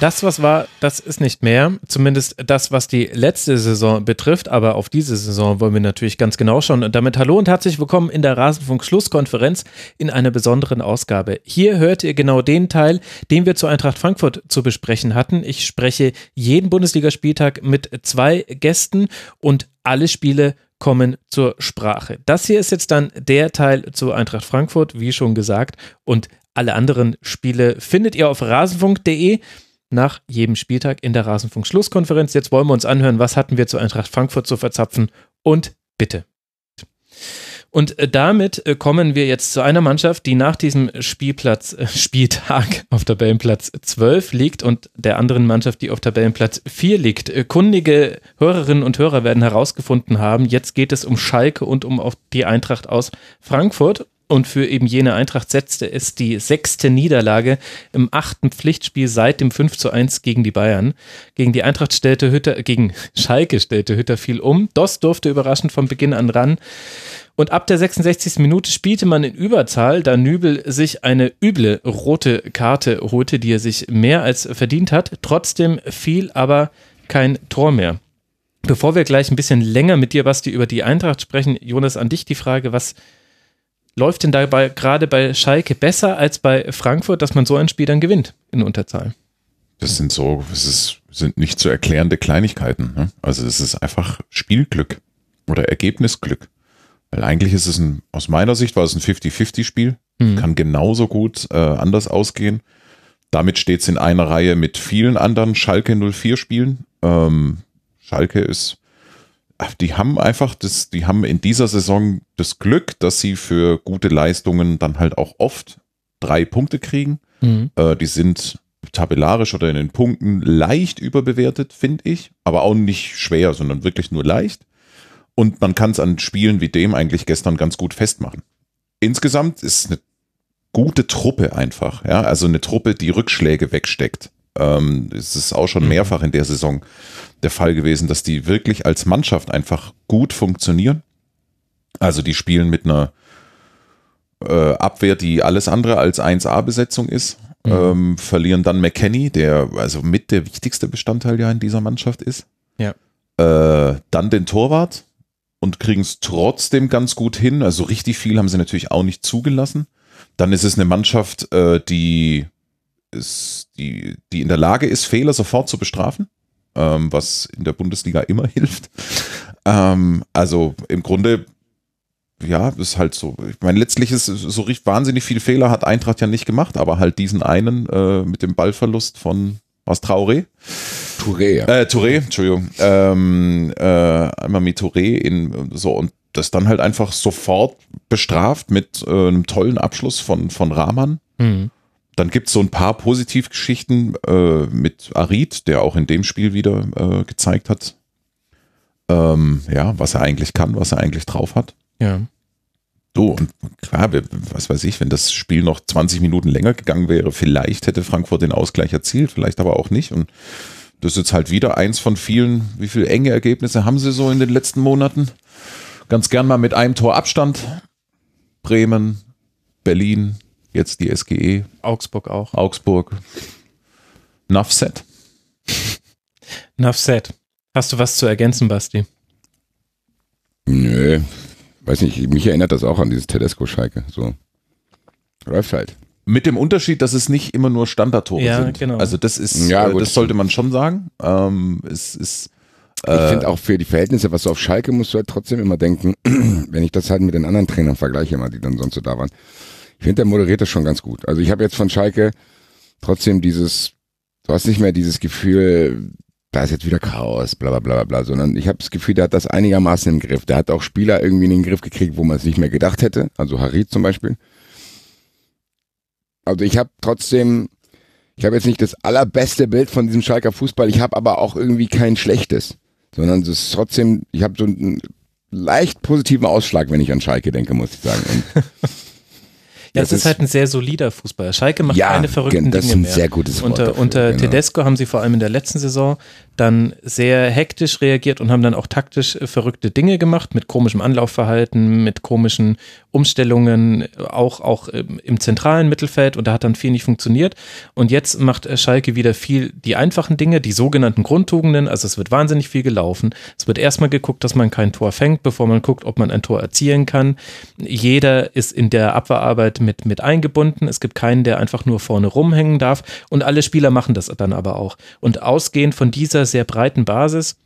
Das, was war, das ist nicht mehr. Zumindest das, was die letzte Saison betrifft. Aber auf diese Saison wollen wir natürlich ganz genau schauen. Und damit hallo und herzlich willkommen in der Rasenfunk-Schlusskonferenz in einer besonderen Ausgabe. Hier hört ihr genau den Teil, den wir zu Eintracht Frankfurt zu besprechen hatten. Ich spreche jeden Bundesligaspieltag mit zwei Gästen und alle Spiele kommen zur Sprache. Das hier ist jetzt dann der Teil zu Eintracht Frankfurt, wie schon gesagt. Und alle anderen Spiele findet ihr auf rasenfunk.de nach jedem Spieltag in der Rasenfunk-Schlusskonferenz. Jetzt wollen wir uns anhören, was hatten wir zu Eintracht Frankfurt zu verzapfen und bitte. Und äh, damit äh, kommen wir jetzt zu einer Mannschaft, die nach diesem Spielplatz, äh, Spieltag auf Tabellenplatz 12 liegt und der anderen Mannschaft, die auf Tabellenplatz 4 liegt. Kundige Hörerinnen und Hörer werden herausgefunden haben, jetzt geht es um Schalke und um die Eintracht aus Frankfurt. Und für eben jene Eintracht setzte es die sechste Niederlage im achten Pflichtspiel seit dem 5 zu 1 gegen die Bayern. Gegen die Eintracht stellte Hütter, gegen Schalke stellte Hütter viel um. Doss durfte überraschend von Beginn an ran. Und ab der 66. Minute spielte man in Überzahl, da Nübel sich eine üble rote Karte holte, die er sich mehr als verdient hat. Trotzdem fiel aber kein Tor mehr. Bevor wir gleich ein bisschen länger mit dir, Basti, über die Eintracht sprechen, Jonas, an dich die Frage, was läuft denn dabei gerade bei Schalke besser als bei Frankfurt, dass man so ein Spiel dann gewinnt in Unterzahl? Das sind so, das ist, sind nicht zu erklärende Kleinigkeiten. Ne? Also das ist einfach Spielglück oder Ergebnisglück. Weil eigentlich ist es ein, aus meiner Sicht war es ein 50-50-Spiel. Mhm. Kann genauso gut äh, anders ausgehen. Damit steht es in einer Reihe mit vielen anderen Schalke 04 Spielen. Ähm, Schalke ist die haben einfach das, die haben in dieser Saison das Glück, dass sie für gute Leistungen dann halt auch oft drei Punkte kriegen. Mhm. Äh, die sind tabellarisch oder in den Punkten leicht überbewertet, finde ich, aber auch nicht schwer, sondern wirklich nur leicht. Und man kann es an Spielen wie dem eigentlich gestern ganz gut festmachen. Insgesamt ist eine gute Truppe einfach, ja, also eine Truppe, die Rückschläge wegsteckt. Ähm, es ist auch schon mhm. mehrfach in der Saison der Fall gewesen, dass die wirklich als Mannschaft einfach gut funktionieren. Also die spielen mit einer äh, Abwehr, die alles andere als 1A-Besetzung ist. Mhm. Ähm, verlieren dann McKenny, der also mit der wichtigste Bestandteil ja in dieser Mannschaft ist. Ja. Äh, dann den Torwart und kriegen es trotzdem ganz gut hin. Also richtig viel haben sie natürlich auch nicht zugelassen. Dann ist es eine Mannschaft, äh, die ist, die, die in der Lage ist, Fehler sofort zu bestrafen, ähm, was in der Bundesliga immer hilft. Ähm, also im Grunde, ja, ist halt so. Ich meine, letztlich ist so richtig wahnsinnig viele Fehler hat Eintracht ja nicht gemacht, aber halt diesen einen äh, mit dem Ballverlust von was Traoré? Touré, ja. Äh, Touré, Entschuldigung. Ähm, äh, einmal mit Touré in so und das dann halt einfach sofort bestraft mit äh, einem tollen Abschluss von, von Rahman. Mhm. Dann gibt es so ein paar Positivgeschichten äh, mit Arid, der auch in dem Spiel wieder äh, gezeigt hat, ähm, ja, was er eigentlich kann, was er eigentlich drauf hat. Ja. So, und klar, was weiß ich, wenn das Spiel noch 20 Minuten länger gegangen wäre, vielleicht hätte Frankfurt den Ausgleich erzielt, vielleicht aber auch nicht. Und das ist jetzt halt wieder eins von vielen, wie viele enge Ergebnisse haben sie so in den letzten Monaten? Ganz gern mal mit einem Tor Abstand. Bremen, Berlin, jetzt die SGE. Augsburg auch. Augsburg. Nuffset. Nuffset. Hast du was zu ergänzen, Basti? Nö, weiß nicht, mich erinnert das auch an dieses Tedesco-Schalke. So. Läuft halt. Mit dem Unterschied, dass es nicht immer nur Standardtore ja, sind. Genau. Also das ist, Ja, äh, gut. das sollte man schon sagen. Ähm, es ist Ich finde auch für die Verhältnisse, was du auf Schalke musst du halt trotzdem immer denken, wenn ich das halt mit den anderen Trainern vergleiche, immer, die dann sonst so da waren. Ich finde, der moderiert das schon ganz gut. Also ich habe jetzt von Schalke trotzdem dieses, du hast nicht mehr dieses Gefühl, da ist jetzt wieder Chaos, bla bla bla bla, sondern ich habe das Gefühl, der hat das einigermaßen im Griff. Der hat auch Spieler irgendwie in den Griff gekriegt, wo man es nicht mehr gedacht hätte. Also Harid zum Beispiel. Also ich habe trotzdem, ich habe jetzt nicht das allerbeste Bild von diesem Schalker Fußball, ich habe aber auch irgendwie kein schlechtes, sondern es ist trotzdem, ich habe so einen leicht positiven Ausschlag, wenn ich an Schalke denke, muss ich sagen. Ja, es ist halt ein sehr solider Fußballer. Schalke macht Ja, keine verrückten das ist Dinge ein mehr. sehr gutes Wort Unter, dafür, unter genau. Tedesco haben sie vor allem in der letzten Saison dann sehr hektisch reagiert und haben dann auch taktisch äh, verrückte Dinge gemacht, mit komischem Anlaufverhalten, mit komischen Umstellungen, auch, auch ähm, im zentralen Mittelfeld und da hat dann viel nicht funktioniert. Und jetzt macht äh, Schalke wieder viel die einfachen Dinge, die sogenannten Grundtugenden. Also es wird wahnsinnig viel gelaufen. Es wird erstmal geguckt, dass man kein Tor fängt, bevor man guckt, ob man ein Tor erzielen kann. Jeder ist in der Abwehrarbeit mit, mit eingebunden. Es gibt keinen, der einfach nur vorne rumhängen darf. Und alle Spieler machen das dann aber auch. Und ausgehend von dieser sehr breiten Basis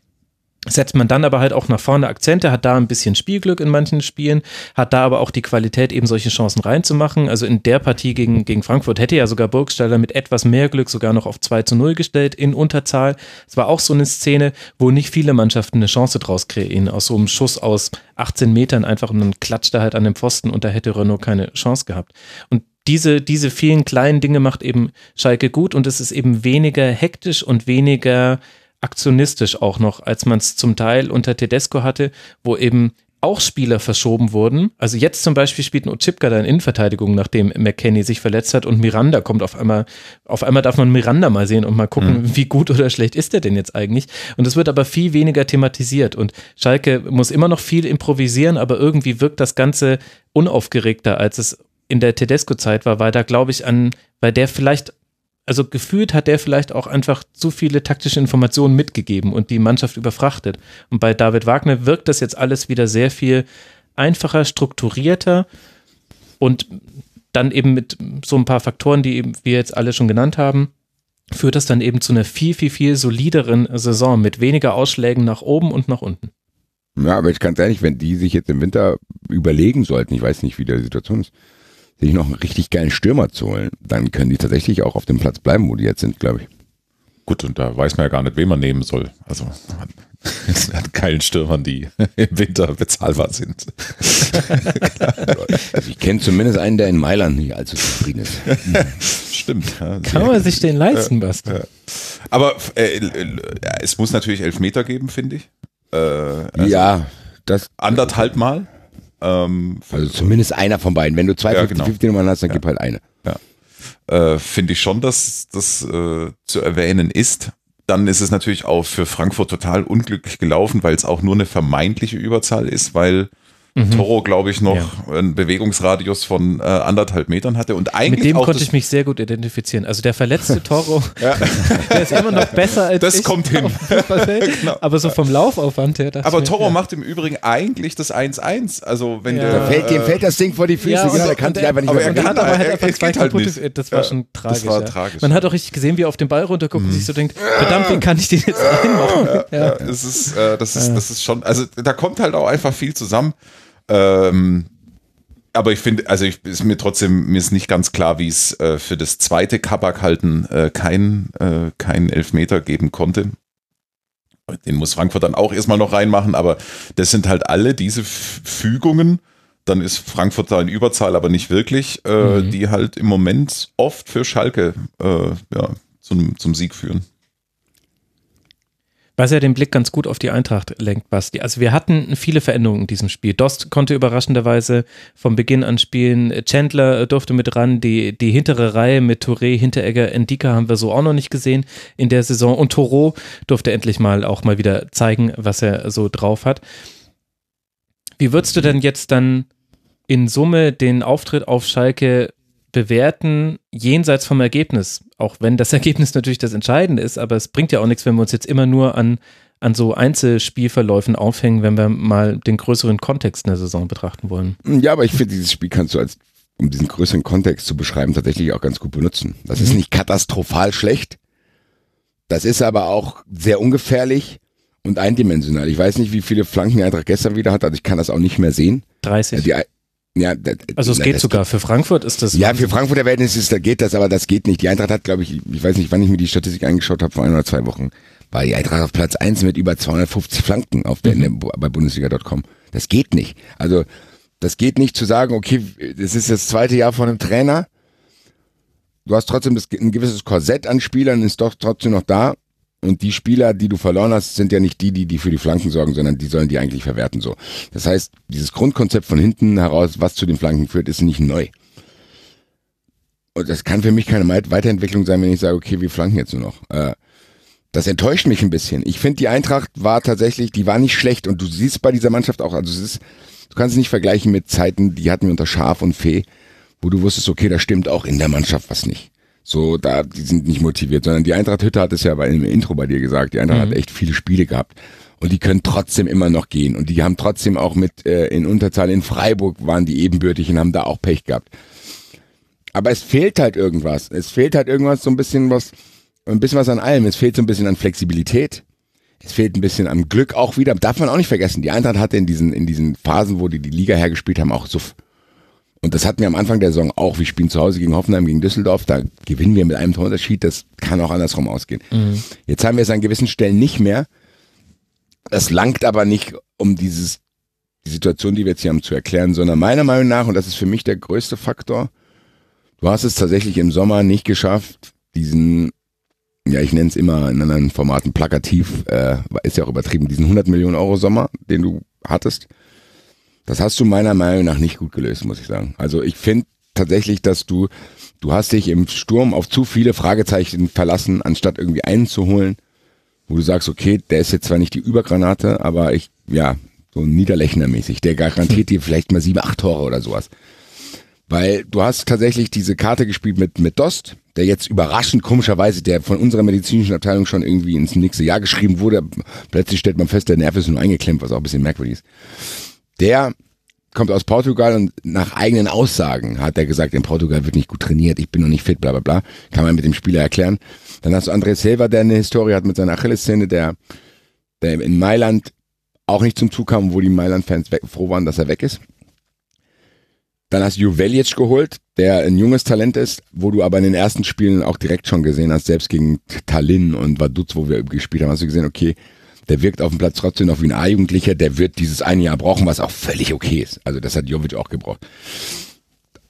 setzt man dann aber halt auch nach vorne Akzente, hat da ein bisschen Spielglück in manchen Spielen, hat da aber auch die Qualität, eben solche Chancen reinzumachen. Also in der Partie gegen, gegen Frankfurt hätte ja sogar Burgstaller mit etwas mehr Glück sogar noch auf 2 zu 0 gestellt in Unterzahl. Es war auch so eine Szene, wo nicht viele Mannschaften eine Chance draus kreieren, aus so einem Schuss aus 18 Metern einfach und dann klatscht er halt an den Pfosten und da hätte Renault keine Chance gehabt. Und diese, diese vielen kleinen Dinge macht eben Schalke gut und es ist eben weniger hektisch und weniger aktionistisch auch noch, als man es zum Teil unter Tedesco hatte, wo eben auch Spieler verschoben wurden. Also jetzt zum Beispiel spielt ein Otschipka da in Innenverteidigung, nachdem McKenny sich verletzt hat und Miranda kommt auf einmal, auf einmal darf man Miranda mal sehen und mal gucken, wie gut oder schlecht ist der denn jetzt eigentlich. Und es wird aber viel weniger thematisiert und Schalke muss immer noch viel improvisieren, aber irgendwie wirkt das Ganze unaufgeregter, als es in der Tedesco-Zeit war, weil da glaube ich an, weil der vielleicht also gefühlt hat der vielleicht auch einfach zu viele taktische Informationen mitgegeben und die Mannschaft überfrachtet. Und bei David Wagner wirkt das jetzt alles wieder sehr viel einfacher, strukturierter und dann eben mit so ein paar Faktoren, die wir jetzt alle schon genannt haben, führt das dann eben zu einer viel, viel, viel solideren Saison mit weniger Ausschlägen nach oben und nach unten. Ja, aber ich ganz ehrlich, wenn die sich jetzt im Winter überlegen sollten, ich weiß nicht, wie die Situation ist, sich noch einen richtig geilen Stürmer zu holen, dann können die tatsächlich auch auf dem Platz bleiben, wo die jetzt sind, glaube ich. Gut, und da weiß man ja gar nicht, wen man nehmen soll. Also es hat keinen Stürmern, die im Winter bezahlbar sind. Also ich kenne zumindest einen, der in Mailand nicht allzu zufrieden ist. Stimmt. Ja, Kann man sich den leisten, Basti? Aber äh, äh, es muss natürlich Elfmeter geben, finde ich. Äh, also ja, das, Anderthalb Mal. Ähm, also zumindest einer von beiden. Wenn du zwei Ja, 50 genau. Nummern hast, dann gib halt eine. äh, finde ich schon, dass das äh, zu erwähnen ist. Dann ist es natürlich auch für Frankfurt total unglücklich gelaufen, weil es auch nur eine vermeintliche Überzahl ist, weil Toro, glaube ich, noch einen Bewegungsradius von äh, anderthalb Metern hatte und eigentlich Mit dem auch konnte das, ich mich sehr gut identifizieren. Also der verletzte Toro, der ist immer noch besser als Das ich kommt hin. Genau. Aber so vom Laufaufwand her. aber mir, Toro ja. macht im Übrigen eigentlich das 1-1. Also wenn Ja. der Da fällt, dem äh, fällt das Ding vor die Füße, Ja, genau, der kann sich er- einfach nicht aber mehr er kann- hat aber halt er- einfach zwei halt kaputte, nicht. das war Ja, schon das tragisch. war ja. tragisch. Man hat auch richtig gesehen, wie er auf den Ball runterguckt und sich so denkt, verdammt, wie kann ich den jetzt reinmachen? Ja, Ja, ist, äh, das ist, das ist schon, also da kommt halt auch einfach viel zusammen. Ähm, aber ich finde, also ich ist mir trotzdem, mir ist nicht ganz klar, wie es äh, für das zweite Kabak-Halten äh, kein, äh, keinen Elfmeter geben konnte. Den muss Frankfurt dann auch erstmal noch reinmachen, aber das sind halt alle diese Fügungen. Dann ist Frankfurt da in Überzahl, aber nicht wirklich, äh, Mhm. die halt im Moment oft für Schalke äh, ja, zum, zum Sieg führen. Was ja den Blick ganz gut auf die Eintracht lenkt, Basti. Also wir hatten viele Veränderungen in diesem Spiel. Dost konnte überraschenderweise vom Beginn an spielen. Chandler durfte mit ran. Die, die hintere Reihe mit Touré, Hinteregger, Endika haben wir so auch noch nicht gesehen in der Saison. Und Toro durfte endlich mal auch mal wieder zeigen, was er so drauf hat. Wie würdest du denn jetzt dann in Summe den Auftritt auf Schalke bewerten, jenseits vom Ergebnis? Auch wenn das Ergebnis natürlich das Entscheidende ist, aber es bringt ja auch nichts, wenn wir uns jetzt immer nur an, an so Einzelspielverläufen aufhängen, wenn wir mal den größeren Kontext in der Saison betrachten wollen. Ja, aber ich finde, dieses Spiel kannst du als, um diesen größeren Kontext zu beschreiben, tatsächlich auch ganz gut benutzen. Das ist nicht katastrophal schlecht. Das ist aber auch sehr ungefährlich und eindimensional. Ich weiß nicht, wie viele Flanken Eintracht gestern wieder hat, also ich kann das auch nicht mehr sehen. 30. Die, ja, das- also es na, geht sogar. Für Frankfurt ist das. Ja, für Frankfurter Verhältnisse ist, da geht das, aber das geht nicht. Die Eintracht hat, glaube ich, ich weiß nicht, wann ich mir die Statistik angeschaut habe, vor ein oder zwei Wochen, war die Eintracht auf Platz eins mit über 250 Flanken auf der, bei Bundesliga.com. Das geht nicht. Also, das geht nicht zu sagen, okay, das ist das zweite Jahr von einem Trainer. Du hast trotzdem das, ein gewisses Korsett an Spielern, ist doch trotzdem noch da. Und die Spieler, die du verloren hast, sind ja nicht die, die, die für die Flanken sorgen, sondern die sollen die eigentlich verwerten, so. Das heißt, dieses Grundkonzept von hinten heraus, was zu den Flanken führt, ist nicht neu. Und das kann für mich keine Weiterentwicklung sein, wenn ich sage, okay, wir flanken jetzt nur noch. Äh, das enttäuscht mich ein bisschen. Ich finde, die Eintracht war tatsächlich, die war nicht schlecht und du siehst bei dieser Mannschaft auch, also es ist, du kannst es nicht vergleichen mit Zeiten, die hatten wir unter Schaf und Fee, wo du wusstest, okay, da stimmt auch in der Mannschaft was nicht. So, da, die sind nicht motiviert, sondern die Eintracht Hütte hat es ja bei im Intro bei dir gesagt, die Eintracht mhm. hat echt viele Spiele gehabt. Und die können trotzdem immer noch gehen. Und die haben trotzdem auch mit äh, in Unterzahl in Freiburg waren die ebenbürtig und haben da auch Pech gehabt. Aber es fehlt halt irgendwas. Es fehlt halt irgendwas, so ein bisschen was, ein bisschen was an allem. Es fehlt so ein bisschen an Flexibilität. Es fehlt ein bisschen am Glück auch wieder. Darf man auch nicht vergessen. Die Eintracht hatte in diesen, in diesen Phasen, wo die die Liga hergespielt haben, auch Suff. Und das hatten wir am Anfang der Saison auch. Wir spielen zu Hause gegen Hoffenheim, gegen Düsseldorf. Da gewinnen wir mit einem Torunterschied. Das kann auch andersrum ausgehen. Mhm. Jetzt haben wir es an gewissen Stellen nicht mehr. Das langt aber nicht, um dieses, die Situation, die wir jetzt hier haben, zu erklären, sondern meiner Meinung nach, und das ist für mich der größte Faktor, du hast es tatsächlich im Sommer nicht geschafft, diesen ja, ich nenne es immer in anderen Formaten plakativ, äh, ist ja auch übertrieben, diesen 100 Millionen Euro Sommer, den du hattest, das hast du meiner Meinung nach nicht gut gelöst, muss ich sagen. Also ich finde tatsächlich, dass du, du hast dich im Sturm auf zu viele Fragezeichen verlassen, anstatt irgendwie einen zu holen, wo du sagst, okay, der ist jetzt zwar nicht die Übergranate, aber ich, ja, so Niederlechner-mäßig, der garantiert dir vielleicht mal sieben, acht Tore oder sowas. Weil du hast tatsächlich diese Karte gespielt mit, mit Dost, der jetzt überraschend komischerweise, der von unserer medizinischen Abteilung schon irgendwie ins nächste Jahr geschrieben wurde. Plötzlich stellt man fest, der Nerv ist nur eingeklemmt, was auch ein bisschen merkwürdig ist. Der kommt aus Portugal und nach eigenen Aussagen hat er gesagt, in Portugal wird nicht gut trainiert, ich bin noch nicht fit, bla bla bla. Kann man mit dem Spieler erklären. Dann hast du André Silva, der eine Historie hat mit seiner Achillessehne, der, der in Mailand auch nicht zum Zug kam, wo die Mailand-Fans froh waren, dass er weg ist. Dann hast du Juvelic geholt, der ein junges Talent ist, wo du aber in den ersten Spielen auch direkt schon gesehen hast, selbst gegen Tallinn und Vaduz, wo wir gespielt haben, hast du gesehen, okay, der wirkt auf dem Platz trotzdem noch wie ein A-Jugendlicher, der wird dieses eine Jahr brauchen, was auch völlig okay ist. Also das hat Jovic auch gebraucht.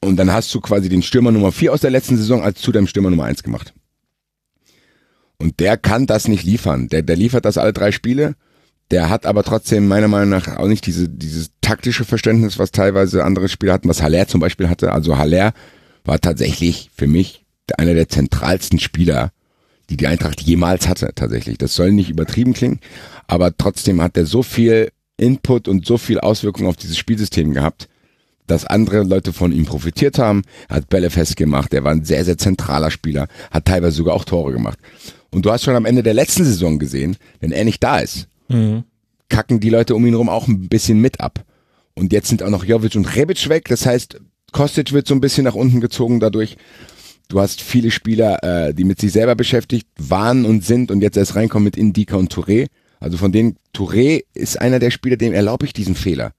Und dann hast du quasi den Stürmer Nummer 4 aus der letzten Saison als zu deinem Stürmer Nummer 1 gemacht. Und der kann das nicht liefern. Der, der liefert das alle drei Spiele der hat aber trotzdem meiner Meinung nach auch nicht diese, dieses taktische Verständnis, was teilweise andere Spieler hatten, was Haller zum Beispiel hatte. Also Haller war tatsächlich für mich einer der zentralsten Spieler, die die Eintracht jemals hatte, tatsächlich. Das soll nicht übertrieben klingen, aber trotzdem hat er so viel Input und so viel Auswirkungen auf dieses Spielsystem gehabt, dass andere Leute von ihm profitiert haben. Er hat Bälle festgemacht, er war ein sehr, sehr zentraler Spieler, hat teilweise sogar auch Tore gemacht. Und du hast schon am Ende der letzten Saison gesehen, wenn er nicht da ist, mhm. kacken die Leute um ihn rum auch ein bisschen mit ab. Und jetzt sind auch noch Jovic und Rebic weg. Das heißt, Kostic wird so ein bisschen nach unten gezogen dadurch. Du hast viele Spieler, äh, die mit sich selber beschäftigt waren und sind und jetzt erst reinkommen mit Indika und Touré. Also von denen, Touré ist einer der Spieler, dem erlaube ich diesen Fehler.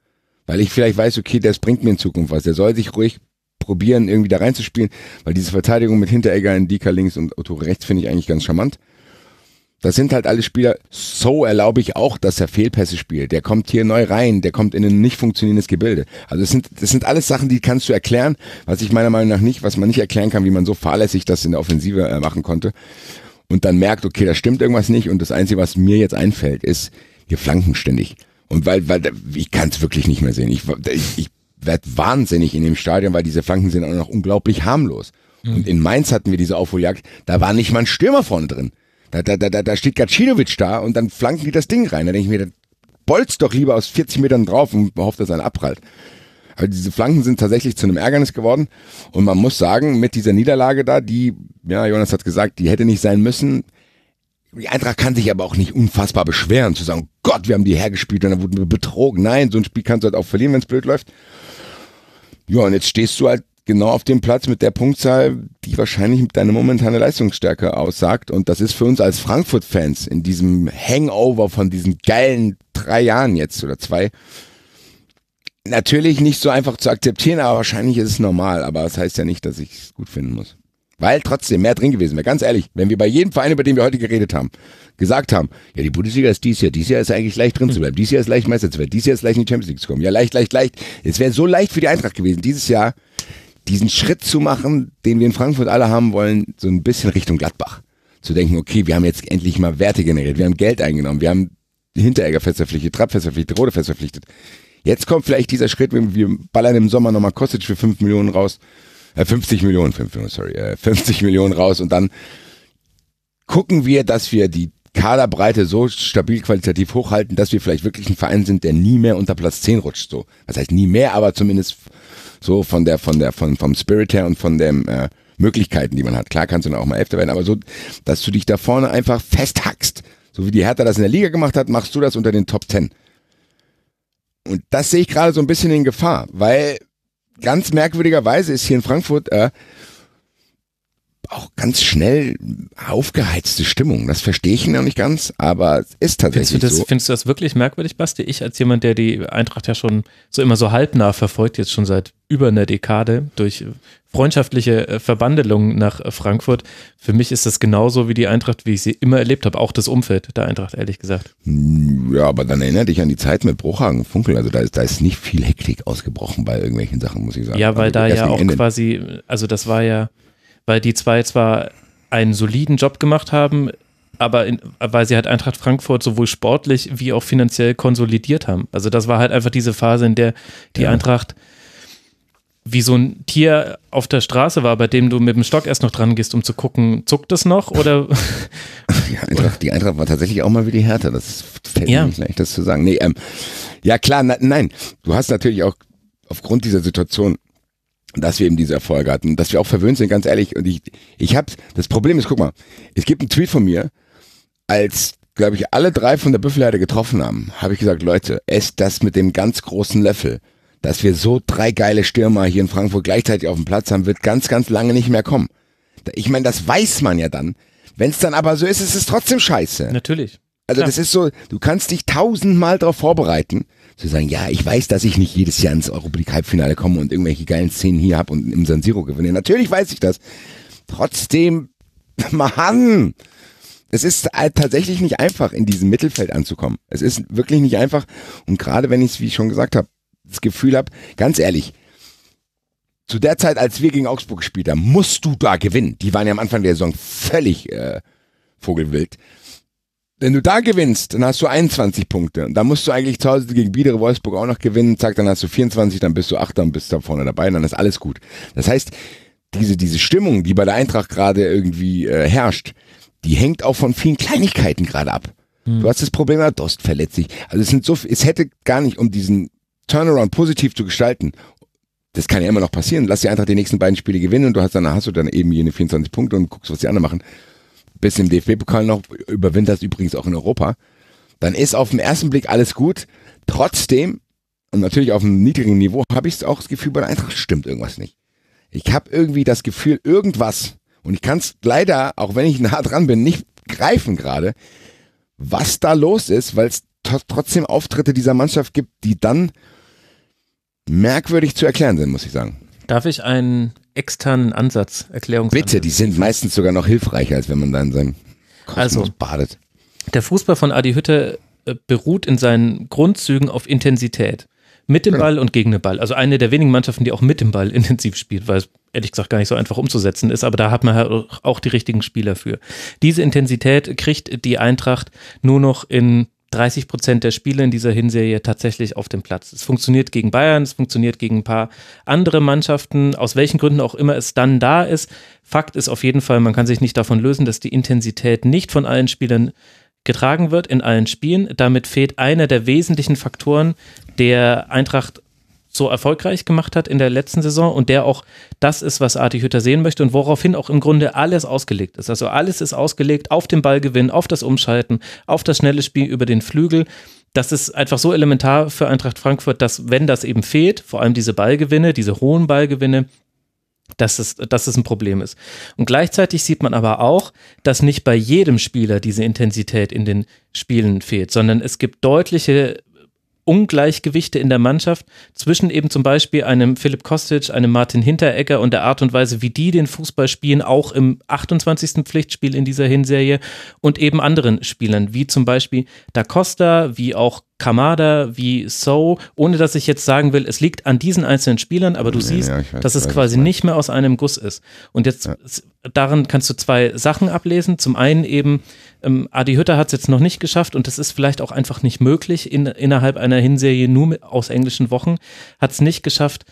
Weil ich vielleicht weiß, okay, das bringt mir in Zukunft was. Der soll sich ruhig probieren, irgendwie da reinzuspielen, weil diese Verteidigung mit Hinteregger, Indika links und Otto rechts finde ich eigentlich ganz charmant. Das sind halt alle Spieler. So erlaube ich auch, dass er Fehlpässe spielt. Der kommt hier neu rein, der kommt in ein nicht funktionierendes Gebilde. Also das sind, das sind alles Sachen, die kannst du erklären, was ich meiner Meinung nach nicht, was man nicht erklären kann, wie man so fahrlässig das in der Offensive äh, machen konnte. Und dann merkt, okay, da stimmt irgendwas nicht. Und das Einzige, was mir jetzt einfällt, ist, wir flanken ständig. Und weil, weil ich kann es wirklich nicht mehr sehen. Ich, ich, ich werde wahnsinnig in dem Stadion, weil diese Flanken sind auch noch unglaublich harmlos. Mhm. Und in Mainz hatten wir diese Aufholjagd, da war nicht mal ein Stürmer vorne drin. Da, da, da, da steht Gacinovic da und dann flanken die das Ding rein. Da denke ich mir, bolzt doch lieber aus 40 Metern drauf und hofft, dass er abprallt. Aber diese Flanken sind tatsächlich zu einem Ärgernis geworden. Und man muss sagen, mit dieser Niederlage da, die, ja, Jonas hat gesagt, die hätte nicht sein müssen. Die Eintracht kann sich aber auch nicht unfassbar beschweren, zu sagen, Gott, wir haben die hergespielt und dann wurden wir betrogen. Nein, so ein Spiel kannst du halt auch verlieren, wenn es blöd läuft. Ja, und jetzt stehst du halt genau auf dem Platz mit der Punktzahl, die wahrscheinlich deine momentane Leistungsstärke aussagt. Und das ist für uns als Frankfurt-Fans in diesem Hangover von diesen geilen drei Jahren jetzt oder zwei natürlich nicht so einfach zu akzeptieren, aber wahrscheinlich ist es normal. Aber das heißt ja nicht, dass ich es gut finden muss. Weil trotzdem mehr drin gewesen wäre. Ganz ehrlich, wenn wir bei jedem Verein, über den wir heute geredet haben, gesagt haben, ja, die Bundesliga ist dies Jahr, dies Jahr ist eigentlich leicht drin zu bleiben, dies Jahr ist leicht Meister zu werden, dies Jahr ist leicht in die Champions League zu kommen. Ja, leicht, leicht, leicht. Es wäre so leicht für die Eintracht gewesen, dieses Jahr diesen Schritt zu machen, den wir in Frankfurt alle haben wollen, so ein bisschen Richtung Gladbach. Zu denken, okay, wir haben jetzt endlich mal Werte generiert, wir haben Geld eingenommen, wir haben Hinteregger fest verpflichtet, Trapp fest verpflichtet, Rode fest verpflichtet. Jetzt kommt vielleicht dieser Schritt, wir ballern im Sommer nochmal Kostic für 5 Millionen raus. äh, 50 Millionen, 5 Millionen, sorry, äh, 50 Millionen raus und dann gucken wir, dass wir die Kaderbreite so stabil qualitativ hochhalten, dass wir vielleicht wirklich ein Verein sind, der nie mehr unter Platz 10 rutscht. So, was heißt nie mehr, aber zumindest so von der, von der, von, vom Spirit her und von den äh, Möglichkeiten, die man hat. Klar kannst du dann auch mal Elfter werden, aber so, dass du dich da vorne einfach festhackst. So wie die Hertha das in der Liga gemacht hat, machst du das unter den Top 10. Und das sehe ich gerade so ein bisschen in Gefahr, weil ganz merkwürdigerweise ist hier in Frankfurt äh, auch ganz schnell aufgeheizte Stimmung. Das verstehe ich noch nicht ganz, aber es ist tatsächlich findest du das, so. Findest du das wirklich merkwürdig, Basti? Ich als jemand, der die Eintracht ja schon so immer so halbnah verfolgt, jetzt schon seit über einer Dekade durch freundschaftliche äh, Verbandelungen nach äh, Frankfurt. Für mich ist das genauso wie die Eintracht, wie ich sie immer erlebt habe. Auch das Umfeld der Eintracht, ehrlich gesagt. Hm, Ja, aber dann erinnere dich an die Zeit mit Bruchhagen und Funkel. Also da ist, da ist nicht viel Hektik ausgebrochen bei irgendwelchen Sachen, muss ich sagen. Ja, weil also da ja auch Ende. quasi, also das war ja, weil die zwei zwar einen soliden Job gemacht haben, aber in, weil sie halt Eintracht Frankfurt sowohl sportlich wie auch finanziell konsolidiert haben. Also das war halt einfach diese Phase, in der die Ja. Eintracht wie so ein Tier auf der Straße war, bei dem du mit dem Stock erst noch dran gehst, um zu gucken, zuckt es noch oder Die Eintracht, die Eintracht war tatsächlich auch mal wie die Hertha. Das fällt Ja. mir nicht leicht, das zu sagen. Nee, ähm, ja klar, na, nein. Du hast natürlich auch aufgrund dieser Situation, dass wir eben diese Erfolge hatten, dass wir auch verwöhnt sind, ganz ehrlich. Und ich, ich hab's, das Problem ist, guck mal, es gibt einen Tweet von mir, als, glaube ich, alle drei von der Büffelherde getroffen haben, habe ich gesagt, Leute, esst das mit dem ganz großen Löffel. Dass wir so drei geile Stürmer hier in Frankfurt gleichzeitig auf dem Platz haben, wird ganz, ganz lange nicht mehr kommen. Ich meine, das weiß man ja dann. Wenn es dann aber so ist, ist es trotzdem scheiße. natürlich. Also Klar. das ist so, du kannst dich tausendmal darauf vorbereiten, zu sagen, ja, ich weiß, dass ich nicht jedes Jahr ins Europa League Halbfinale komme und irgendwelche geilen Szenen hier hab und im San Siro gewinne. Natürlich weiß ich das. Trotzdem, Mann, es ist halt tatsächlich nicht einfach, in diesem Mittelfeld anzukommen. Es ist wirklich nicht einfach. Und gerade wenn ich es, wie ich schon gesagt habe, das Gefühl habe, ganz ehrlich, zu der Zeit, als wir gegen Augsburg gespielt haben, musst du da gewinnen. Die waren ja am Anfang der Saison völlig äh, vogelwild. Wenn du da gewinnst, dann hast du 21 Punkte. Und dann musst du eigentlich zu Hause gegen Biedere Wolfsburg auch noch gewinnen. Zack, dann hast du 24, dann bist du Achter und bist da vorne dabei und dann ist alles gut. Das heißt, diese, diese Stimmung, die bei der Eintracht gerade irgendwie äh, herrscht, die hängt auch von vielen Kleinigkeiten gerade ab. Du hast das Problem, ja, Dost verletzt sich. Also es sind so, es hätte gar nicht, um diesen Turnaround positiv zu gestalten, das kann ja immer noch passieren. Lass die Eintracht die nächsten beiden Spiele gewinnen und du hast dann hast du dann eben jene 24 Punkte und guckst, was die anderen machen. Bis im DFB-Pokal noch, überwinterst übrigens auch in Europa. Dann ist auf den ersten Blick alles gut. Trotzdem, und natürlich auf einem niedrigen Niveau, habe ich auch das Gefühl, bei der Eintracht stimmt irgendwas nicht. Ich habe irgendwie das Gefühl, irgendwas, und ich kann es leider, auch wenn ich nah dran bin, nicht greifen gerade, was da los ist, weil es trotzdem Auftritte dieser Mannschaft gibt, die dann merkwürdig zu erklären sind, muss ich sagen. Darf ich einen externen Ansatz, Erklärungsansatz? Bitte, die sind meistens sogar noch hilfreicher, als wenn man da in seinem Kosmos Also. badet. Der Fußball von Adi Hütte äh, beruht in seinen Grundzügen auf Intensität. Mit dem Genau. Ball und gegen den Ball. Also eine der wenigen Mannschaften, die auch mit dem Ball intensiv spielt, weil es ehrlich gesagt gar nicht so einfach umzusetzen ist, aber da hat man halt auch- auch die richtigen Spieler für. Diese Intensität kriegt die Eintracht nur noch in 30 Prozent der Spiele in dieser Hinserie tatsächlich auf dem Platz. Es funktioniert gegen Bayern, es funktioniert gegen ein paar andere Mannschaften, aus welchen Gründen auch immer es dann da ist. Fakt ist auf jeden Fall, man kann sich nicht davon lösen, dass die Intensität nicht von allen Spielern getragen wird in allen Spielen. Damit fehlt einer der wesentlichen Faktoren, der Eintracht so erfolgreich gemacht hat in der letzten Saison und der auch das ist, was Arti Hütter sehen möchte und woraufhin auch im Grunde alles ausgelegt ist. Also alles ist ausgelegt auf den Ballgewinn, auf das Umschalten, auf das schnelle Spiel über den Flügel. Das ist einfach so elementar für Eintracht Frankfurt, dass wenn das eben fehlt, vor allem diese Ballgewinne, diese hohen Ballgewinne, dass es, dass es ein Problem ist. Und gleichzeitig sieht man aber auch, dass nicht bei jedem Spieler diese Intensität in den Spielen fehlt, sondern es gibt deutliche Ungleichgewichte in der Mannschaft zwischen eben zum Beispiel einem Philipp Kostic, einem Martin Hinteregger und der Art und Weise, wie die den Fußball spielen, auch im 28. Pflichtspiel in dieser Hinserie und eben anderen Spielern, wie zum Beispiel Da Costa, wie auch Kamada, wie So, ohne dass ich jetzt sagen will, es liegt an diesen einzelnen Spielern, aber du Ja, siehst, ja, weiß, dass es quasi nicht mehr aus einem Guss ist. Und jetzt Ja. daran kannst du zwei Sachen ablesen. Zum einen eben, ähm, Adi Hütter hat es jetzt noch nicht geschafft und das ist vielleicht auch einfach nicht möglich in, innerhalb einer Hinserie nur mit, aus englischen Wochen, hat es nicht geschafft,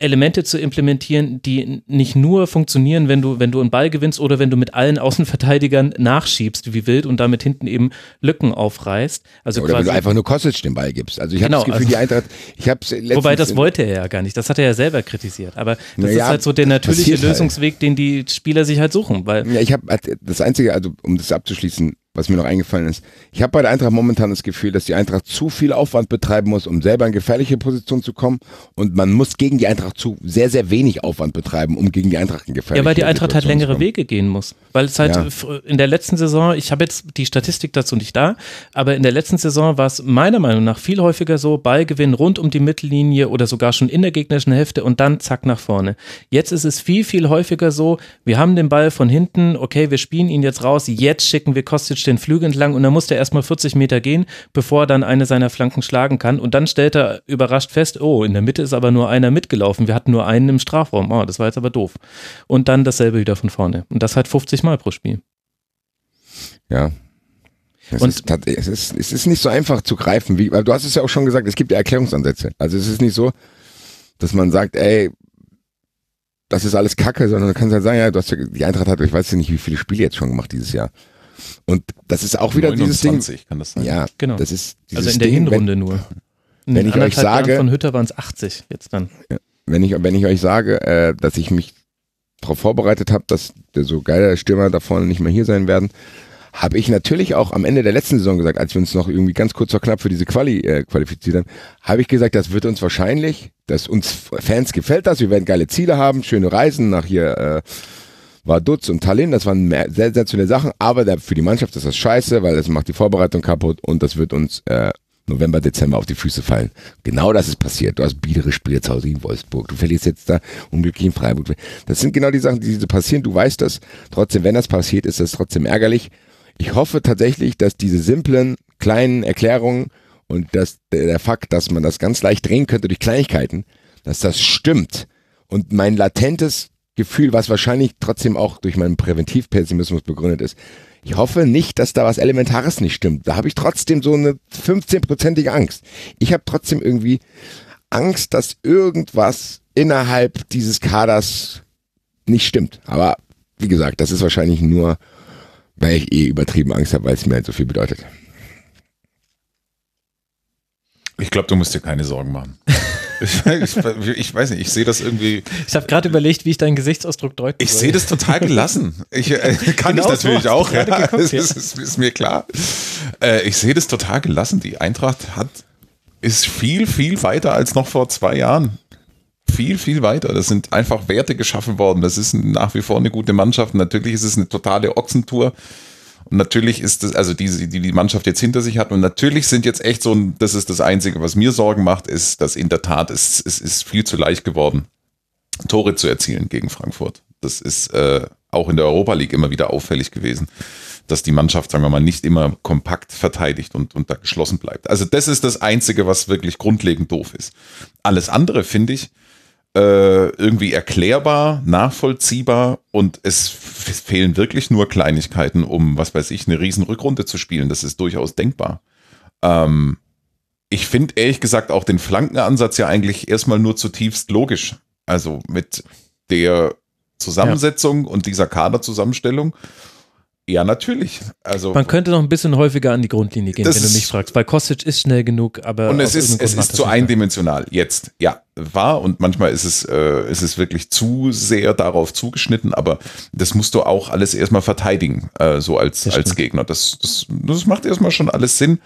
Elemente zu implementieren, die nicht nur funktionieren, wenn du, wenn du einen Ball gewinnst oder wenn du mit allen Außenverteidigern nachschiebst wie wild und damit hinten eben Lücken aufreißt. Also Oder quasi, wenn du einfach nur Kostic den Ball gibst. Also ich habe Genau, das Gefühl, also- die Eintracht, ich habe Wobei das wollte er ja gar nicht. Das hat er ja selber kritisiert. Aber das Na ist ja, halt so der natürliche halt. Lösungsweg, den die Spieler sich halt suchen. Weil Ja, ich habe das einzige, also um das abzuschließen, was mir noch eingefallen ist. Ich habe bei der Eintracht momentan das Gefühl, dass die Eintracht zu viel Aufwand betreiben muss, um selber in gefährliche Position zu kommen. Und man muss gegen die Eintracht zu sehr, sehr wenig Aufwand betreiben, um gegen die Eintracht in gefährliche Ja, weil die Eintracht halt zu längere kommen. Wege gehen muss. Weil es halt Ja. in der letzten Saison, ich habe jetzt die Statistik dazu nicht da, aber in der letzten Saison war es meiner Meinung nach viel häufiger so, Ballgewinn rund um die Mittellinie oder sogar schon in der gegnerischen Hälfte und dann zack nach vorne. Jetzt ist es viel, viel häufiger so, wir haben den Ball von hinten, okay, wir spielen ihn jetzt raus, jetzt schicken wir Kostic den Flügel entlang und dann muss der erstmal 40 Meter gehen, bevor er dann eine seiner Flanken schlagen kann und dann stellt er überrascht fest, oh, in der Mitte ist aber nur einer mitgelaufen, wir hatten nur einen im Strafraum, oh, das war jetzt aber doof. Und dann dasselbe wieder von vorne. Und das halt 50 Mal pro Spiel. Ja. Es, Und- ist, es, ist, es ist nicht so einfach zu greifen, wie, weil du hast es ja auch schon gesagt, es gibt ja Erklärungsansätze. Also es ist nicht so, dass man sagt, ey, das ist alles Kacke, sondern du kannst halt sagen, ja, du hast ja, die Eintracht hat, ich weiß ja nicht, wie viele Spiele jetzt schon gemacht dieses Jahr. Und das ist auch wieder dieses Ding. 29 kann das sein. Ja, Genau. das ist Also in der Ding, Hinrunde nur. In wenn ich euch anderthalb Jahren sage- von Hütter waren es 80 jetzt dann. wenn ich, wenn ich euch sage, äh, dass ich mich darauf vorbereitet habe, dass der so geile Stürmer da vorne nicht mehr hier sein werden, habe ich natürlich auch am Ende der letzten Saison gesagt, als wir uns noch irgendwie ganz kurz vor knapp für diese Quali äh, qualifiziert haben, habe ich gesagt, das wird uns wahrscheinlich, dass uns Fans gefällt das, wir werden geile Ziele haben, schöne Reisen nach hier äh, Vaduz und Tallinn, das waren mehr, sehr sensationelle Sachen, aber der, für die Mannschaft ist das scheiße, weil das macht die Vorbereitung kaputt und das wird uns äh, November, Dezember auf die Füße fallen. Genau das ist passiert. Du hast biedere Spiele zu Hause in Wolfsburg. Du verlierst jetzt da unglücklich in Freiburg. Das sind genau die Sachen, die so passieren. Du weißt das. Trotzdem, wenn das passiert, ist das trotzdem ärgerlich. Ich hoffe tatsächlich, dass diese simplen, kleinen Erklärungen und der, der Fakt, dass man das ganz leicht drehen könnte durch Kleinigkeiten, dass das stimmt. Und mein latentes Gefühl, was wahrscheinlich trotzdem auch durch meinen Präventivpessimismus begründet ist, ich hoffe nicht, dass da was Elementares nicht stimmt. Da habe ich trotzdem so eine 15-prozentige Angst. Ich habe trotzdem irgendwie Angst, dass irgendwas innerhalb dieses Kaders nicht stimmt. Aber wie gesagt, das ist wahrscheinlich nur, weil ich eh übertrieben Angst habe, weil es mir halt so viel bedeutet. Ich glaube, du musst dir keine Sorgen machen. ich, ich, ich weiß nicht, ich sehe das irgendwie. Ich habe gerade überlegt, wie ich deinen Gesichtsausdruck deuten Ich sehe das total gelassen. Ich, äh, kann Genau ich so natürlich du auch. gerade Ja, geguckt, das ja. ist, ist, ist mir klar. Äh, ich sehe das total gelassen. Die Eintracht hat ist viel, viel weiter als noch vor zwei Jahren. Viel, viel weiter. Das sind einfach Werte geschaffen worden. Das ist nach wie vor eine gute Mannschaft. Natürlich ist es eine totale Ochsentour. Natürlich ist das, also diese, die die Mannschaft jetzt hinter sich hat. Und natürlich sind jetzt echt so das ist das Einzige, was mir Sorgen macht, ist, dass in der Tat es, es ist viel zu leicht geworden, Tore zu erzielen gegen Frankfurt. Das ist äh, auch in der Europa League immer wieder auffällig gewesen, dass die Mannschaft, sagen wir mal, nicht immer kompakt verteidigt und, und da geschlossen bleibt. Also das ist das Einzige, was wirklich grundlegend doof ist. Alles andere finde ich irgendwie erklärbar, nachvollziehbar und es fehlen wirklich nur Kleinigkeiten, um, was weiß ich, eine riesen Rückrunde zu spielen. Das ist durchaus denkbar. Ähm, ich finde ehrlich gesagt auch den Flankenansatz ja eigentlich erstmal nur zutiefst logisch. Also mit der Zusammensetzung und dieser Kaderzusammenstellung. Ja, natürlich. Also Man könnte noch ein bisschen häufiger an die Grundlinie gehen, wenn du mich fragst, weil Kostic ist schnell genug, aber und es ist, es ist zu eindimensional. Jetzt, ja, war und manchmal ist es, äh, ist es wirklich zu sehr darauf zugeschnitten, aber das musst du auch alles erstmal verteidigen, äh, so als, Das als stimmt. Gegner. Das, das, das macht erstmal schon alles Sinn.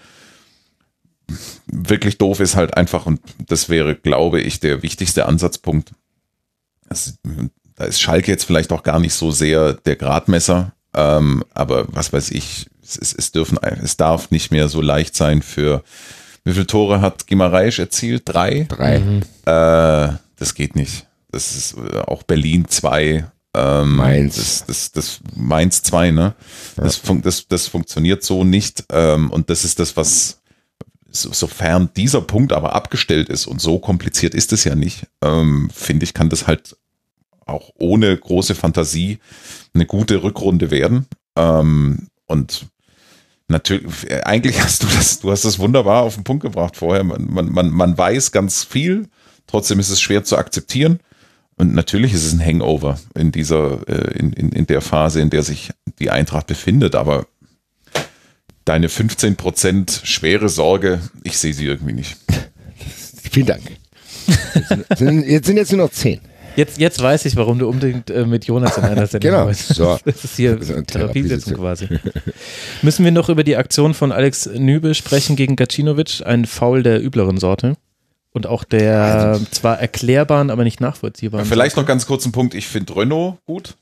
Wirklich doof ist halt einfach, und das wäre, glaube ich, der wichtigste Ansatzpunkt. Das, da ist Schalke jetzt vielleicht auch gar nicht so sehr der Gradmesser, ähm, aber was weiß ich, es, es, es, dürfen, es darf nicht mehr so leicht sein für, wie viele Tore hat Gimareisch erzielt? Drei? Drei. Mhm. Äh, das geht nicht. Das ist äh, auch Berlin 2. Ähm, Mainz. Das, das, das Mainz 2, ne? Das, fun das, das funktioniert so nicht. Ähm, und das ist das, was, so, sofern dieser Punkt aber abgestellt ist und so kompliziert ist es ja nicht, ähm, finde ich, kann das halt auch ohne große Fantasie eine gute Rückrunde werden. Ähm, und natürlich, eigentlich hast du das, du hast das wunderbar auf den Punkt gebracht vorher. Man, man, man, man weiß ganz viel. Trotzdem ist es schwer zu akzeptieren. Und natürlich ist es ein Hangover in dieser, äh, in, in, in der Phase, in der sich die Eintracht befindet. Aber deine 15% schwere Sorge, ich sehe sie irgendwie nicht. Vielen Dank. Jetzt sind, jetzt nur noch zehn. Jetzt, jetzt weiß ich, warum du unbedingt äh, mit Jonas in einer Sendung Genau. bist. So. Das ist hier Das ist eine Therapiesitzung quasi. Müssen wir noch über die Aktion von Alex Nübel sprechen gegen Gacinovic? Ein Foul der übleren Sorte. Und auch der Also- zwar erklärbaren, aber nicht nachvollziehbaren. Vielleicht noch ganz kurz einen Punkt. Ich finde Renault gut.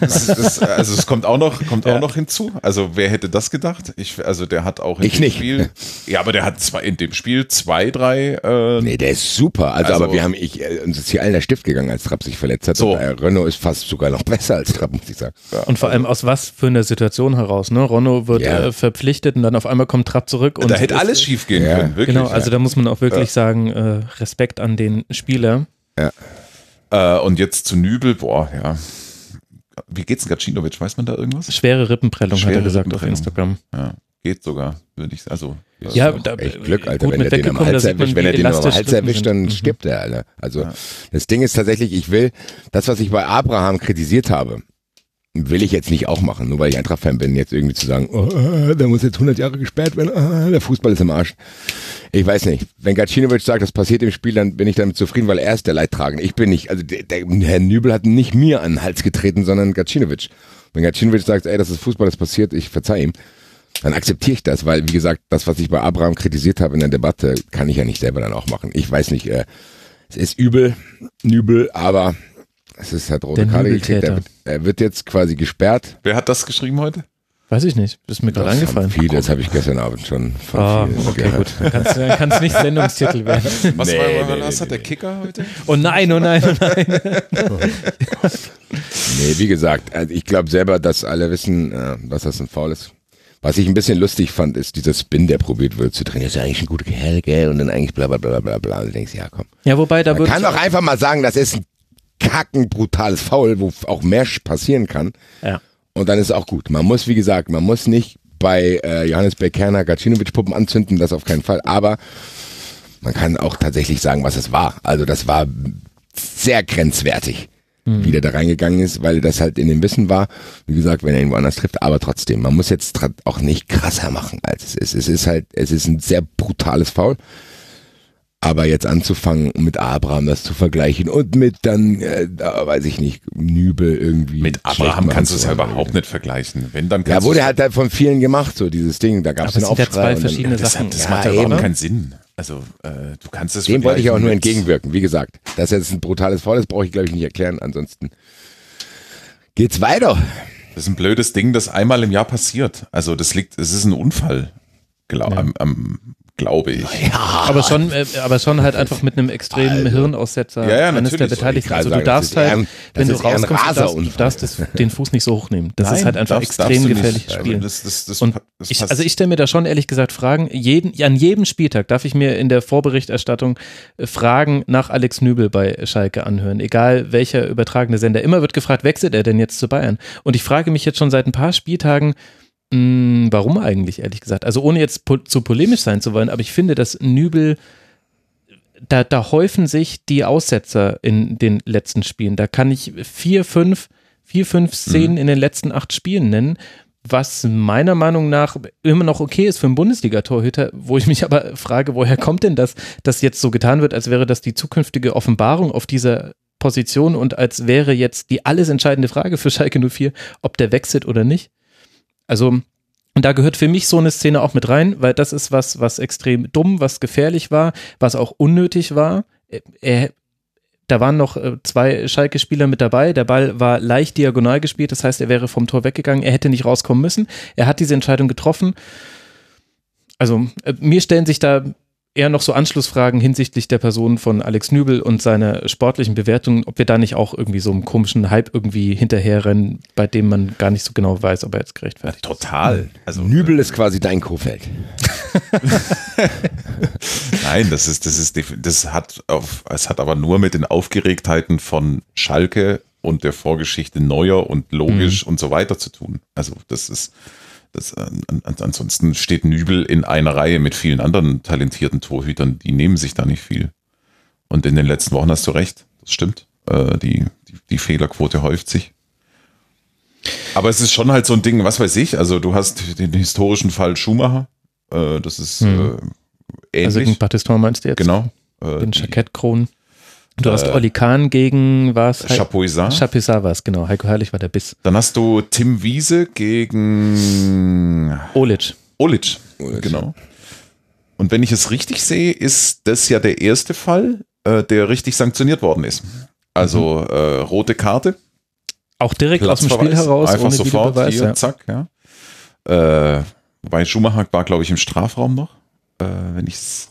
Das, das, also es kommt auch noch, kommt Ja. auch noch hinzu. Also wer hätte das gedacht? Ich, also der hat auch in Ich dem nicht. Spiel, ja, aber der hat zwei, in dem Spiel zwei, drei. Äh, Nee, der ist super. Also, Also- aber wir haben, ich, äh, uns ist hier allen der Stift gegangen, als Trapp sich verletzt hat. So. Und, äh, Renault ist fast sogar noch besser als Trapp, muss ich sagen. Und vor allem aus was für einer Situation heraus, ne? Ronno wird Ja. äh, verpflichtet und dann auf einmal kommt Trapp zurück. Und da hätte ist- alles schief gehen Ja. können, wirklich. Genau, also da muss man auch wirklich sagen, äh, Respekt an den Spieler. Äh, und jetzt zu Nübel, boah, ja. Wie geht's Gacinovic? Weiß man da irgendwas? Schwere Rippenprellung, hat er Schwere gesagt auf. Instagram. Ja, geht sogar, würde ich also. Ja, da- echt Glück, Alter. wenn er den am Hals erwischt, wenn er den am Hals erwischt, dann Mhm. stirbt er, Alter. Also, das Ding ist tatsächlich, ich will, das, was ich bei Abraham kritisiert habe, will ich jetzt nicht auch machen, nur weil ich Eintracht-Fan bin, jetzt irgendwie zu sagen, oh, äh, da muss jetzt 100 Jahre gesperrt werden, ah, der Fußball ist im Arsch. Ich weiß nicht. Wenn Gacinovic sagt, das passiert im Spiel, dann bin ich damit zufrieden, weil er ist der Leidtragende. Ich bin nicht, also der, der Herr Nübel hat nicht mir an den Hals getreten, sondern Gacinovic. Wenn Gacinovic sagt, ey, das ist Fußball, das passiert, ich verzeih ihm, dann akzeptiere ich das, weil, wie gesagt, das, was ich bei Abraham kritisiert habe in der Debatte, kann ich ja nicht selber dann auch machen. Ich weiß nicht, äh, es ist übel, Nübel, aber es ist halt rote Karte gekriegt. Er er wird jetzt quasi gesperrt. Wer hat das geschrieben heute? Weiß ich nicht, ist mir gerade Das eingefallen. Viele, das habe ich gestern Abend schon von Ah, vielen okay, gehört. gut. Kannst, äh, kannst nicht Sendungstitel werden. Was Nee, war, nee, was nee, hat der. Kicker heute? Oh nein, oh nein, oh nein. Nee, wie gesagt, also ich glaube selber, dass alle wissen, äh, was das ein Foul ist. Was ich ein bisschen lustig fand, ist dieser Spin, der probiert wird zu drehen. Das ist ja eigentlich ein guter Kerl, gell? Und dann eigentlich bla bla bla bla bla. Und du denkst, ja komm. Ja, wobei, da Man kann doch einfach mal sagen, das ist ein kacken brutales Foul, wo auch mehr passieren kann. ja. Und dann ist es auch gut. Man muss, wie gesagt, man muss nicht bei äh, Johannes Bekerner Gacinovic-Puppen anzünden, das auf keinen Fall. Aber man kann auch tatsächlich sagen, was es war. Also das war sehr grenzwertig, wie der da reingegangen ist, weil das halt in dem Wissen war, wie gesagt, wenn er irgendwo anders trifft. Aber trotzdem, man muss jetzt auch nicht krasser machen, als es ist. Es ist halt, es ist ein sehr brutales Foul. Aber jetzt anzufangen, mit Abraham das zu vergleichen und mit dann, äh, da weiß ich nicht, Nübel irgendwie. Mit Abraham kannst du es ja überhaupt nicht vergleichen. Wenn, dann Ja, wurde halt halt von vielen gemacht, so dieses Ding. Da gab es einen es sind ja Aufschrei. zwei und dann- verschiedene das, Sachen. hat, das Ja, macht ja überhaupt eben. keinen Sinn. Also, äh, du kannst es Dem wollte ich auch nur entgegenwirken. Wie gesagt, dass jetzt ein brutales Foul ist, brauche ich glaube ich nicht erklären. Ansonsten geht's weiter. Das ist ein blödes Ding, das einmal im Jahr passiert. Also, das liegt, es ist ein Unfall, glaub, am, am, glaube ich. Aber schon, äh, aber schon halt einfach mit einem extremen Hirnaussetzer Ja, ja, eines der. Beteiligten. Also du darfst ist halt, ein- wenn du ist rauskommst, du darfst, du darfst das, den Fuß nicht so hochnehmen. Das ist Nein, halt einfach darfst- extrem darfst nicht. gefährliches Also, Spiel. Das, das, das, Und das ich, also ich stelle mir da schon ehrlich gesagt Fragen, jeden, an jedem Spieltag darf ich mir in der Vorberichterstattung äh, Fragen nach Alex Nübel bei Schalke anhören, egal welcher übertragene Sender. Immer wird gefragt, wechselt er denn jetzt zu Bayern? Und ich frage mich jetzt schon seit ein paar Spieltagen, mh, warum eigentlich, ehrlich gesagt? Also ohne jetzt po zu polemisch sein zu wollen, aber ich finde, dass Nübel da, da häufen sich die Aussetzer in den letzten Spielen. Da kann ich vier, fünf, vier, fünf Szenen in den letzten acht Spielen nennen, was meiner Meinung nach immer noch okay ist für einen Bundesliga-Torhüter, wo ich mich aber frage, woher kommt denn das, dass jetzt so getan wird, als wäre das die zukünftige Offenbarung auf dieser Position und als wäre jetzt die alles entscheidende Frage für Schalke 04, ob der wechselt oder nicht. Also, und da gehört für mich so eine Szene auch mit rein, weil das ist was, was extrem dumm, was gefährlich war, was auch unnötig war. Er, da waren noch äh, zwei Schalke-Spieler mit dabei. Der Ball war leicht diagonal gespielt, das heißt, er wäre vom Tor weggegangen. Er hätte nicht rauskommen müssen. Er hat diese Entscheidung getroffen. Also, äh, mir stellen sich da eher noch so Anschlussfragen hinsichtlich der Person von Alex Nübel und seiner sportlichen Bewertung, ob wir da nicht auch irgendwie so einem komischen Hype irgendwie hinterherrennen, bei dem man gar nicht so genau weiß, ob er jetzt gerechtfertigt ist. Total. Also, Nübel ist quasi dein Kofeld. Nein, das ist, das ist, das hat auf, es hat aber nur mit den Aufgeregtheiten von Schalke und der Vorgeschichte Neuer und logisch und so weiter zu tun. Also das ist, das, äh, an, an, ansonsten steht Nübel in einer Reihe mit vielen anderen talentierten Torhütern, die nehmen sich da nicht viel. Und in den letzten Wochen hast du recht, das stimmt. Äh, die, die, die Fehlerquote häuft sich. Aber es ist schon halt so ein Ding, was weiß ich, also du hast den historischen Fall Schumacher, äh, das ist Hm. äh, ähnlich. Also gegen Battiston meinst du jetzt? genau. Äh, Den Jackettkronen. Du hast Äh, Oli Kahn gegen was? Chapuisat. Chapuisat war es, genau. Heiko Herrlich war der Biss. Dann hast du Tim Wiese gegen Olic. Olic. Genau. Und wenn ich es richtig sehe, ist das ja der erste Fall, äh, der richtig sanktioniert worden ist. Also Mhm. äh, rote Karte, Auch direkt aus dem Spiel heraus, einfach ohne sofort Videobeweis. hier, Ja. zack, ja. Äh, wobei Schumacher war, glaube ich, im Strafraum noch, äh, wenn ich es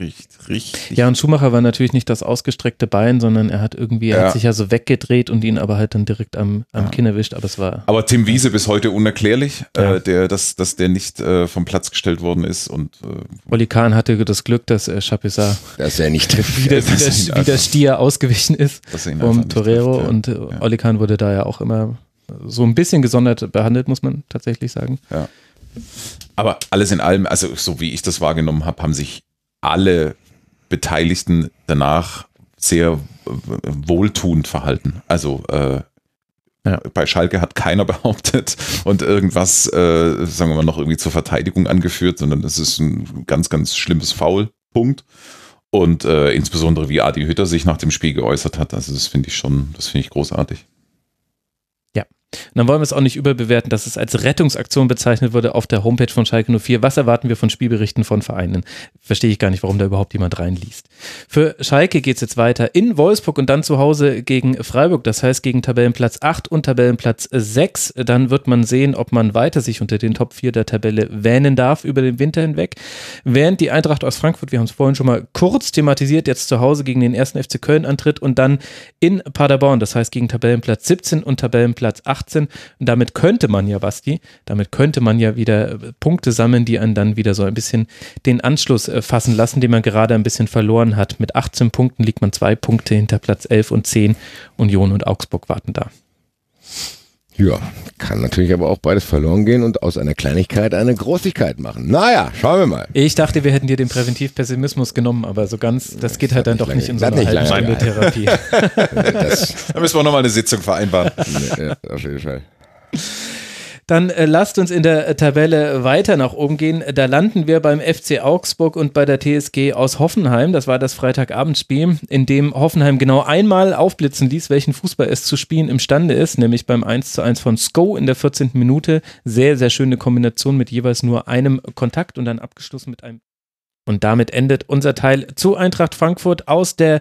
richtig, richtig. ja, und Schumacher war natürlich nicht das ausgestreckte Bein, sondern er hat irgendwie, er Ja. hat sich ja so weggedreht und ihn aber halt dann direkt am, am Ja. Kinn erwischt, aber es war, Aber Tim Wiese bis heute unerklärlich, Ja. äh, der, dass, dass der nicht äh, vom Platz gestellt worden ist und äh, Oli Kahn hatte das Glück, dass äh, Chapuisat Dass er nicht trifft. wieder, das ist wieder, ihn wieder einfach- Stier ausgewichen ist er vom Torero trifft, ja. und äh, Ja. Oli Kahn wurde da ja auch immer so ein bisschen gesondert behandelt, muss man tatsächlich sagen. Aber alles in allem, also so wie ich das wahrgenommen habe, haben sich alle Beteiligten danach sehr wohltuend verhalten. Also äh, Ja. bei Schalke hat keiner behauptet und irgendwas, äh, sagen wir mal, noch irgendwie zur Verteidigung angeführt, sondern es ist ein ganz, ganz schlimmes Foul. Punkt. Und äh, insbesondere wie Adi Hütter sich nach dem Spiel geäußert hat, also das finde ich schon, das finde ich großartig. Und dann wollen wir es auch nicht überbewerten, dass es als Rettungsaktion bezeichnet wurde auf der Homepage von Schalke 04. Was erwarten wir von Spielberichten von Vereinen? Verstehe ich gar nicht, warum da überhaupt jemand reinliest. Für Schalke geht es jetzt weiter in Wolfsburg und dann zu Hause gegen Freiburg, das heißt gegen Tabellenplatz 8 und Tabellenplatz 6. Dann wird man sehen, ob man weiter sich unter den Top 4 der Tabelle wähnen darf über den Winter hinweg. Während die Eintracht aus Frankfurt, wir haben es vorhin schon mal kurz thematisiert, jetzt zu Hause gegen den ersten FC Köln antritt und dann in Paderborn, das heißt gegen Tabellenplatz 17 und Tabellenplatz 18. Und damit könnte man ja, Basti, damit könnte man ja wieder äh, Punkte sammeln, die einen dann wieder so ein bisschen den Anschluss äh, fassen lassen, den man gerade ein bisschen verloren hat. Mit 18 Punkten liegt man zwei Punkte hinter Platz 11 und 10. Union und Augsburg warten da. Ja, kann natürlich aber auch beides verloren gehen und aus einer Kleinigkeit eine Großigkeit machen. Naja, schauen wir mal. Ich dachte, wir hätten dir den Präventivpessimismus genommen, aber so ganz, das geht halt dann doch nicht nicht in so lange- einer das halben lange Therapie. Das, Da müssen wir nochmal eine Sitzung vereinbaren. ja, auf jeden Fall. Dann äh, lasst uns in der äh, Tabelle weiter nach oben gehen. Da landen wir beim FC Augsburg und bei der TSG aus Hoffenheim. Das war das Freitagabendspiel, in dem Hoffenheim genau einmal aufblitzen ließ, welchen Fußball es zu spielen imstande ist, nämlich beim 1 zu 1 von Sko in der 14. Minute. Sehr, sehr schöne Kombination mit jeweils nur einem Kontakt und dann abgeschlossen mit einem und damit endet unser Teil zu Eintracht Frankfurt aus der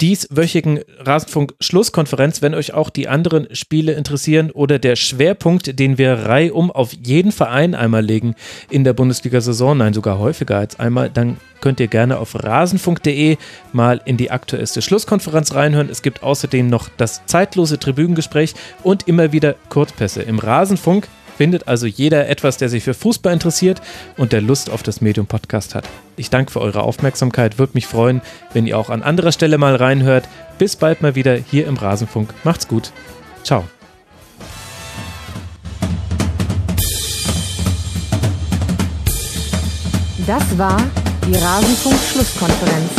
dieswöchigen Rasenfunk-Schlusskonferenz. Wenn euch auch die anderen Spiele interessieren oder der Schwerpunkt, den wir reihum auf jeden Verein einmal legen in der Bundesliga-Saison, nein, sogar häufiger als einmal, dann könnt ihr gerne auf rasenfunk.de mal in die aktuellste Schlusskonferenz reinhören. Es gibt außerdem noch das zeitlose Tribünengespräch und immer wieder Kurzpässe im Rasenfunk findet also jeder etwas, der sich für Fußball interessiert und der Lust auf das Medium Podcast hat. Ich danke für eure Aufmerksamkeit, würde mich freuen, wenn ihr auch an anderer Stelle mal reinhört. Bis bald mal wieder hier im Rasenfunk. Macht's gut. Ciao. Das war die Rasenfunk-Schlusskonferenz.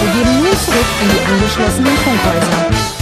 Wir gehen nun zurück in die angeschlossenen Funkhäuser.